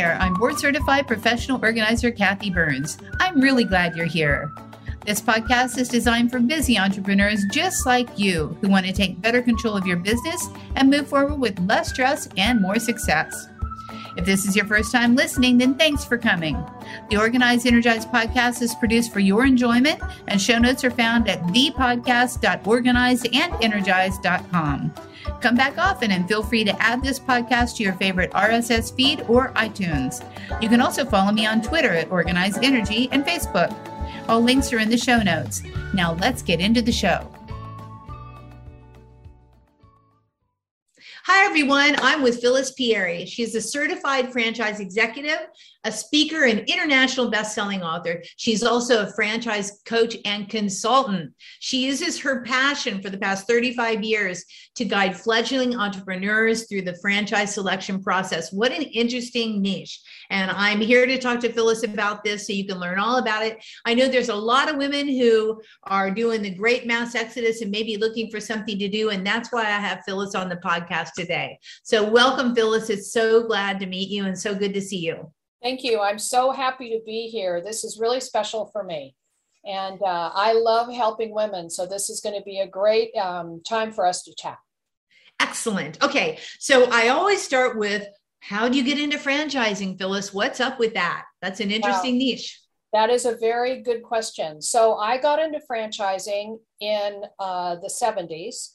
I'm board certified professional organizer Kathy Burns. I'm really glad you're here. This podcast is designed for busy entrepreneurs just like you who want to take better control of your business and move forward with less stress and more success. If this is your first time listening, then thanks for coming. The Organized Energized podcast is produced for your enjoyment, and show notes are found at thepodcast.organizedandenergize.com. Come back often and feel free to add this podcast to your favorite RSS feed or iTunes. You can also follow me on Twitter at Organized Energy and Facebook. All links are in the show notes. Now let's get into the show. Hi, everyone. I'm with Phyllis Pieri. She's a certified franchise executive, a speaker, and international best-selling author. She's also a franchise coach and consultant. She uses her passion for the past 35 years to guide fledgling entrepreneurs through the franchise selection process. What an interesting niche. And I'm here to talk to Phyllis about this so you can learn all about it. I know there's a lot of women who are doing the great mass exodus and maybe looking for something to do. And that's why I have Phyllis on the podcast today. So, welcome, Phyllis. It's so glad to meet you and so good to see you. Thank you. I'm so happy to be here. This is really special for me. And uh, I love helping women. So, this is going to be a great um, time for us to chat. Excellent. Okay. So, I always start with how do you get into franchising, Phyllis? What's up with that? That's an interesting niche. That is a very good question. So I got into franchising in uh, the 70s.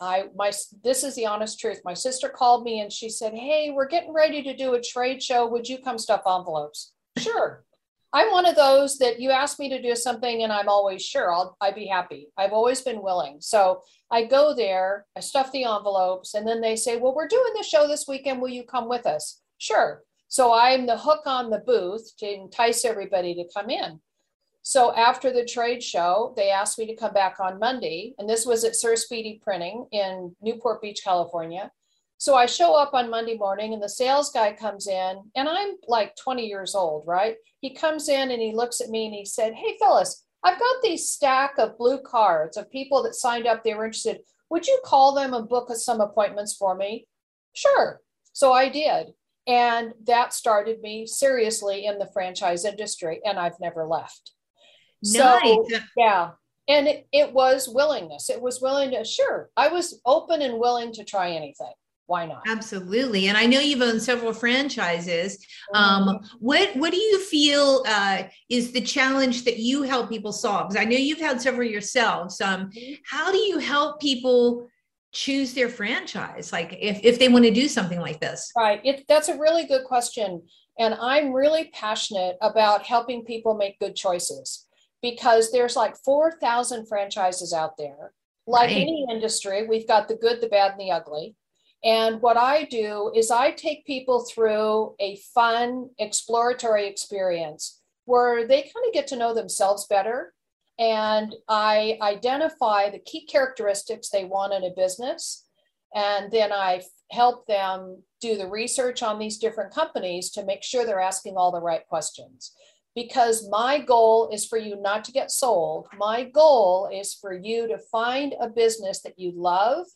I my this is the honest truth. My sister called me and she said, "Hey, we're getting ready to do a trade show. Would you come stuff envelopes?" Sure. I'm one of those that you ask me to do something and I'm always sure I'll I'd be happy. I've always been willing. So I go there, I stuff the envelopes, and then they say, Well, we're doing the show this weekend. Will you come with us? Sure. So I'm the hook on the booth to entice everybody to come in. So after the trade show, they asked me to come back on Monday, and this was at Sir Speedy Printing in Newport Beach, California. So I show up on Monday morning and the sales guy comes in and I'm like 20 years old, right? He comes in and he looks at me and he said, Hey, Phyllis, I've got these stack of blue cards of people that signed up. They were interested. Would you call them and book some appointments for me? Sure. So I did. And that started me seriously in the franchise industry and I've never left. Nice. So, yeah. And it, it was willingness. It was willing to, sure, I was open and willing to try anything. Why not? Absolutely. And i know you've owned several franchises. Um, mm-hmm. what what do you feel uh, is the challenge that you help people solve? Because i know you've had several yourselves. Um, mm-hmm. how do you help people choose their franchise? Like if, if they want to do something like this? Right. It, that's a really good question. And i'm really passionate about helping people make good choices because there's like 4000 franchises out there like right. any industry we've got the good the bad and the ugly and what I do is I take people through a fun exploratory experience where they kind of get to know themselves better. And I identify the key characteristics they want in a business. And then I help them do the research on these different companies to make sure they're asking all the right questions. Because my goal is for you not to get sold. My goal is for you to find a business that you love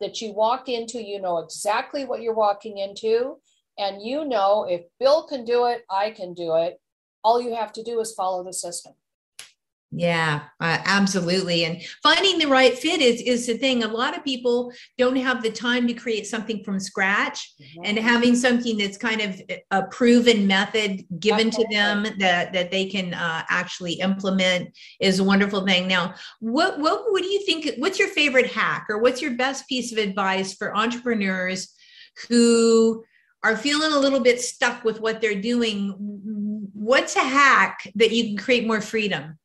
that you walk into, you know exactly what you're walking into. And you know, if Bill can do it, I can do it. All you have to do is follow the system. Yeah, uh, absolutely. And finding the right fit is is the thing. A lot of people don't have the time to create something from scratch, mm-hmm. and having something that's kind of a proven method given to them that that they can uh, actually implement is a wonderful thing. Now, what what what do you think? What's your favorite hack, or what's your best piece of advice for entrepreneurs who are feeling a little bit stuck with what they're doing? What's a hack that you can create more freedom?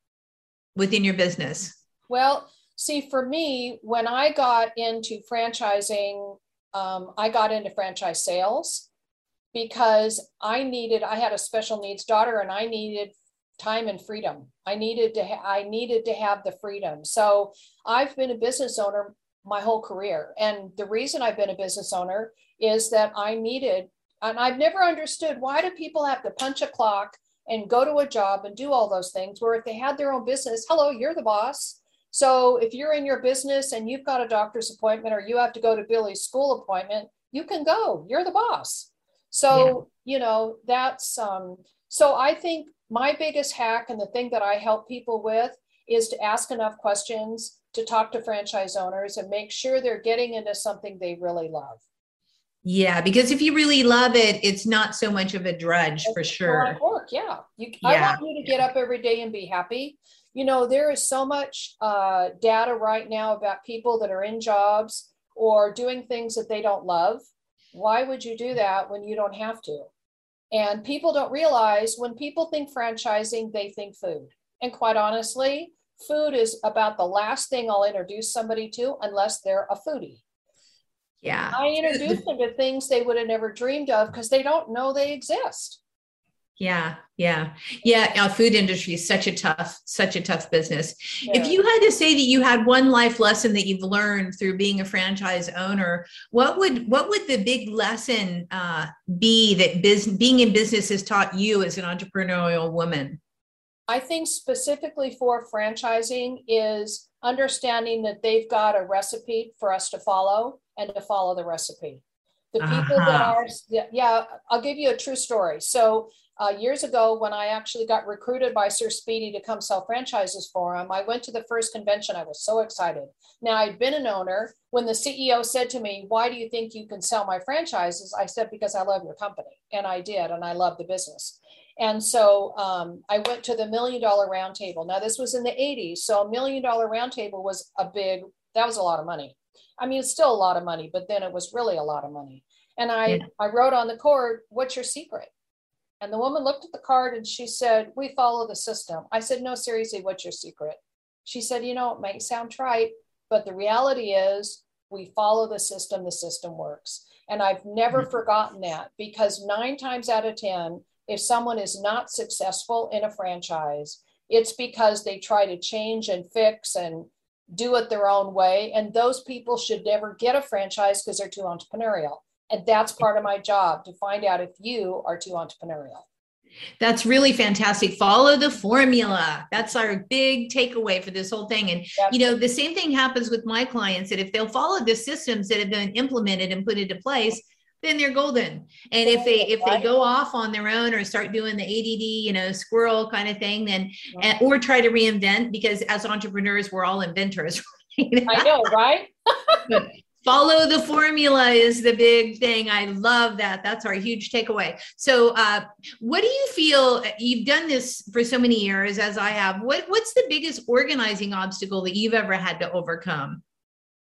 Within your business? Well, see, for me, when I got into franchising, um, I got into franchise sales because I needed, I had a special needs daughter and I needed time and freedom. I needed to, ha- I needed to have the freedom. So I've been a business owner my whole career. And the reason I've been a business owner is that I needed, and I've never understood why do people have to punch a clock and go to a job and do all those things. Where if they had their own business, hello, you're the boss. So if you're in your business and you've got a doctor's appointment or you have to go to Billy's school appointment, you can go. You're the boss. So, yeah. you know, that's um so I think my biggest hack and the thing that I help people with is to ask enough questions to talk to franchise owners and make sure they're getting into something they really love. Yeah, because if you really love it, it's not so much of a drudge it's for sure. Work, yeah. You, yeah. I want you to get up every day and be happy. You know, there is so much uh, data right now about people that are in jobs or doing things that they don't love. Why would you do that when you don't have to? And people don't realize when people think franchising, they think food. And quite honestly, food is about the last thing I'll introduce somebody to unless they're a foodie. Yeah. I introduce them to things they would have never dreamed of because they don't know they exist. Yeah, yeah, yeah. Our food industry is such a tough, such a tough business. Yeah. If you had to say that you had one life lesson that you've learned through being a franchise owner, what would what would the big lesson uh, be that business being in business has taught you as an entrepreneurial woman? I think specifically for franchising is understanding that they've got a recipe for us to follow and to follow the recipe. The people uh-huh. that are, yeah, I'll give you a true story. So, uh, years ago, when I actually got recruited by Sir Speedy to come sell franchises for him, I went to the first convention. I was so excited. Now, I'd been an owner. When the CEO said to me, Why do you think you can sell my franchises? I said, Because I love your company. And I did, and I love the business. And so um, I went to the million dollar roundtable. Now, this was in the 80s. So a million dollar roundtable was a big, that was a lot of money. I mean, it's still a lot of money, but then it was really a lot of money. And I, yeah. I wrote on the card, What's your secret? And the woman looked at the card and she said, We follow the system. I said, No, seriously, what's your secret? She said, You know, it might sound trite, but the reality is we follow the system, the system works. And I've never mm-hmm. forgotten that because nine times out of 10, if someone is not successful in a franchise, it's because they try to change and fix and do it their own way. And those people should never get a franchise because they're too entrepreneurial. And that's part of my job to find out if you are too entrepreneurial. That's really fantastic. Follow the formula. That's our big takeaway for this whole thing. And, yep. you know, the same thing happens with my clients that if they'll follow the systems that have been implemented and put into place, then they're golden. And if they if they go off on their own or start doing the ADD, you know, squirrel kind of thing, then and, or try to reinvent because as entrepreneurs we're all inventors. I know, right? follow the formula is the big thing. I love that. That's our huge takeaway. So, uh, what do you feel? You've done this for so many years, as I have. What What's the biggest organizing obstacle that you've ever had to overcome?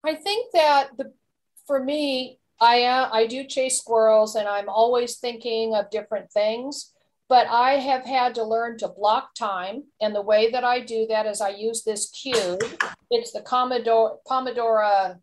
I think that the for me I uh, I do chase squirrels and I'm always thinking of different things, but I have had to learn to block time. And the way that I do that is I use this cube. It's the Commodore Pomodoro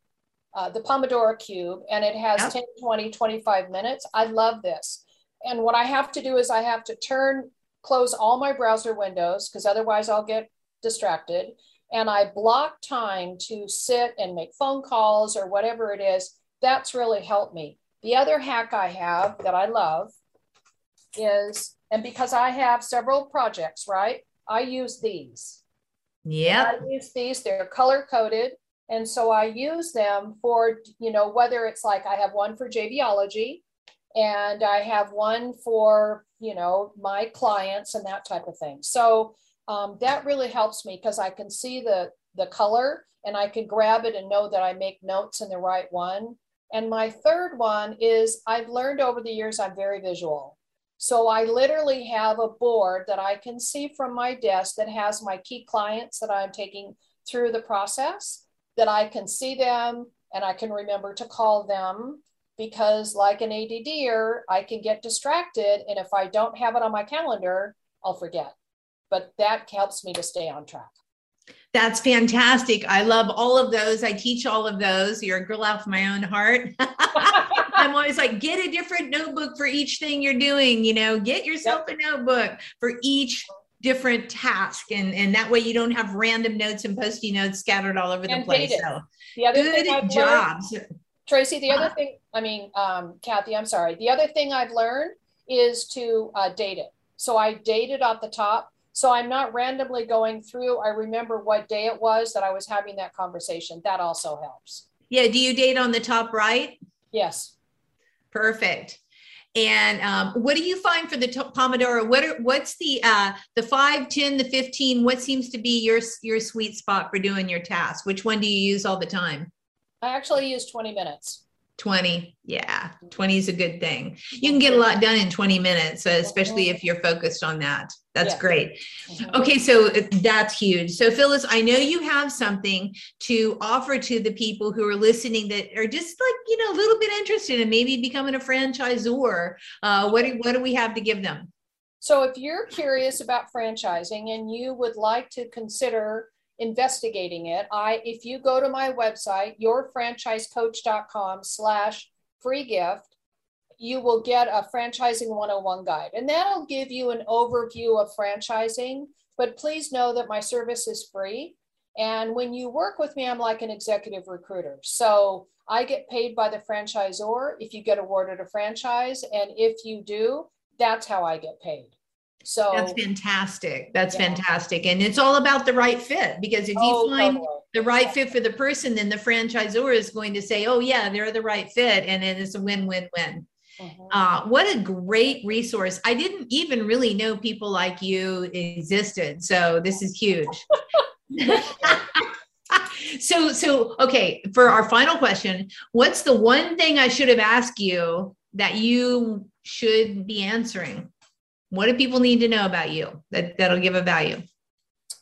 uh, the Pomodoro cube and it has yep. 10, 20, 25 minutes. I love this. And what I have to do is I have to turn close all my browser windows because otherwise I'll get distracted. And I block time to sit and make phone calls or whatever it is that's really helped me. The other hack I have that I love is, and because I have several projects, right? I use these. Yeah. I use these, they're color coded. And so I use them for, you know, whether it's like I have one for JVology and I have one for, you know, my clients and that type of thing. So um, that really helps me because I can see the the color and I can grab it and know that I make notes in the right one. And my third one is I've learned over the years I'm very visual. So I literally have a board that I can see from my desk that has my key clients that I'm taking through the process, that I can see them and I can remember to call them because, like an ADDer, I can get distracted. And if I don't have it on my calendar, I'll forget. But that helps me to stay on track. That's fantastic. I love all of those. I teach all of those. You're a girl after my own heart. I'm always like, get a different notebook for each thing you're doing. You know, get yourself yep. a notebook for each different task, and and that way you don't have random notes and post-it notes scattered all over the and place. So, the other good thing jobs, learned, Tracy. The other thing, I mean, um, Kathy, I'm sorry. The other thing I've learned is to uh, date it. So I dated at the top so I'm not randomly going through. I remember what day it was that I was having that conversation. That also helps. Yeah. Do you date on the top right? Yes. Perfect. And um, what do you find for the Pomodoro? What are what's the uh, the five, 10, the 15? What seems to be your your sweet spot for doing your task? Which one do you use all the time? I actually use 20 minutes. 20 yeah 20 is a good thing. You can get a lot done in 20 minutes especially if you're focused on that. That's yeah. great. Mm-hmm. okay so uh, that's huge. So phyllis i know you have something to offer to the people who are listening that are just like you know a little bit interested in maybe becoming a franchisor. Uh, what, do, what do we have to give them? So if you're curious about franchising and you would like to consider investigating it. I, if you go to my website, yourfranchisecoach.com slash free gift, you will get a franchising 101 guide. And that'll give you an overview of franchising. But please know that my service is free. And when you work with me, I'm like an executive recruiter. So I get paid by the franchisor if you get awarded a franchise. And if you do, that's how I get paid. So that's fantastic. That's yeah. fantastic. And it's all about the right fit because if you oh, find totally. the right fit for the person, then the franchisor is going to say, oh, yeah, they're the right fit. And then it's a win win win. Mm-hmm. Uh, what a great resource. I didn't even really know people like you existed. So this is huge. so so okay for our final question what's the one thing i should have asked you that you should be answering what do people need to know about you that, that'll give a value?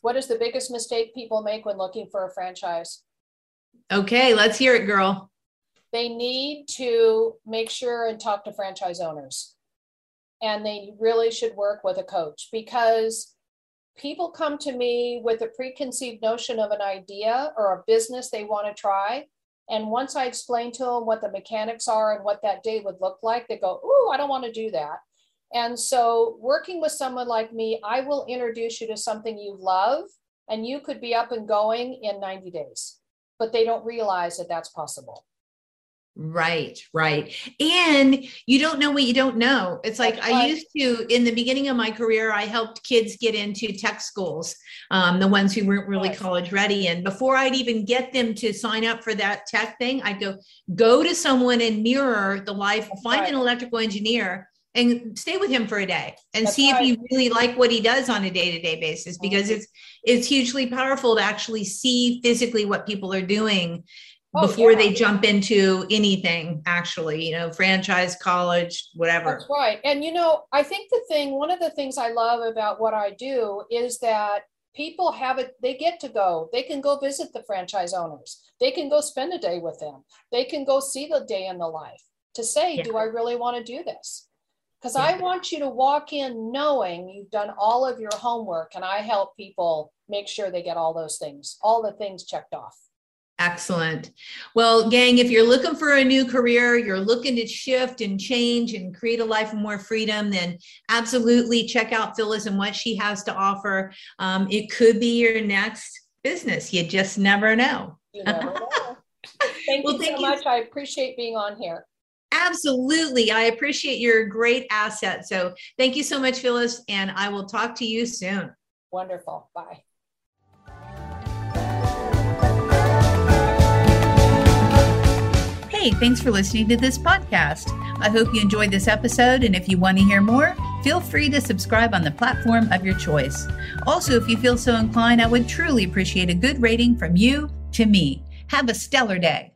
What is the biggest mistake people make when looking for a franchise? Okay, let's hear it, girl. They need to make sure and talk to franchise owners. And they really should work with a coach because people come to me with a preconceived notion of an idea or a business they want to try. And once I explain to them what the mechanics are and what that day would look like, they go, Ooh, I don't want to do that. And so, working with someone like me, I will introduce you to something you love, and you could be up and going in 90 days. But they don't realize that that's possible. Right, right. And you don't know what you don't know. It's like I used to, in the beginning of my career, I helped kids get into tech schools, um, the ones who weren't really right. college ready. And before I'd even get them to sign up for that tech thing, I'd go, go to someone and mirror the life, find right. an electrical engineer and stay with him for a day and That's see if you really like what he does on a day-to-day basis because it's it's hugely powerful to actually see physically what people are doing oh, before yeah. they jump into anything actually you know franchise college whatever. That's right. And you know i think the thing one of the things i love about what i do is that people have it they get to go. They can go visit the franchise owners. They can go spend a day with them. They can go see the day in the life to say yeah. do i really want to do this because I want you to walk in knowing you've done all of your homework and I help people make sure they get all those things, all the things checked off. Excellent. Well, gang, if you're looking for a new career, you're looking to shift and change and create a life of more freedom, then absolutely check out Phyllis and what she has to offer. Um, it could be your next business. You just never know. You never know. Thank well, you thank so you. much. I appreciate being on here. Absolutely. I appreciate your great asset. So thank you so much, Phyllis, and I will talk to you soon. Wonderful. Bye. Hey, thanks for listening to this podcast. I hope you enjoyed this episode, and if you want to hear more, feel free to subscribe on the platform of your choice. Also, if you feel so inclined, I would truly appreciate a good rating from you to me. Have a stellar day.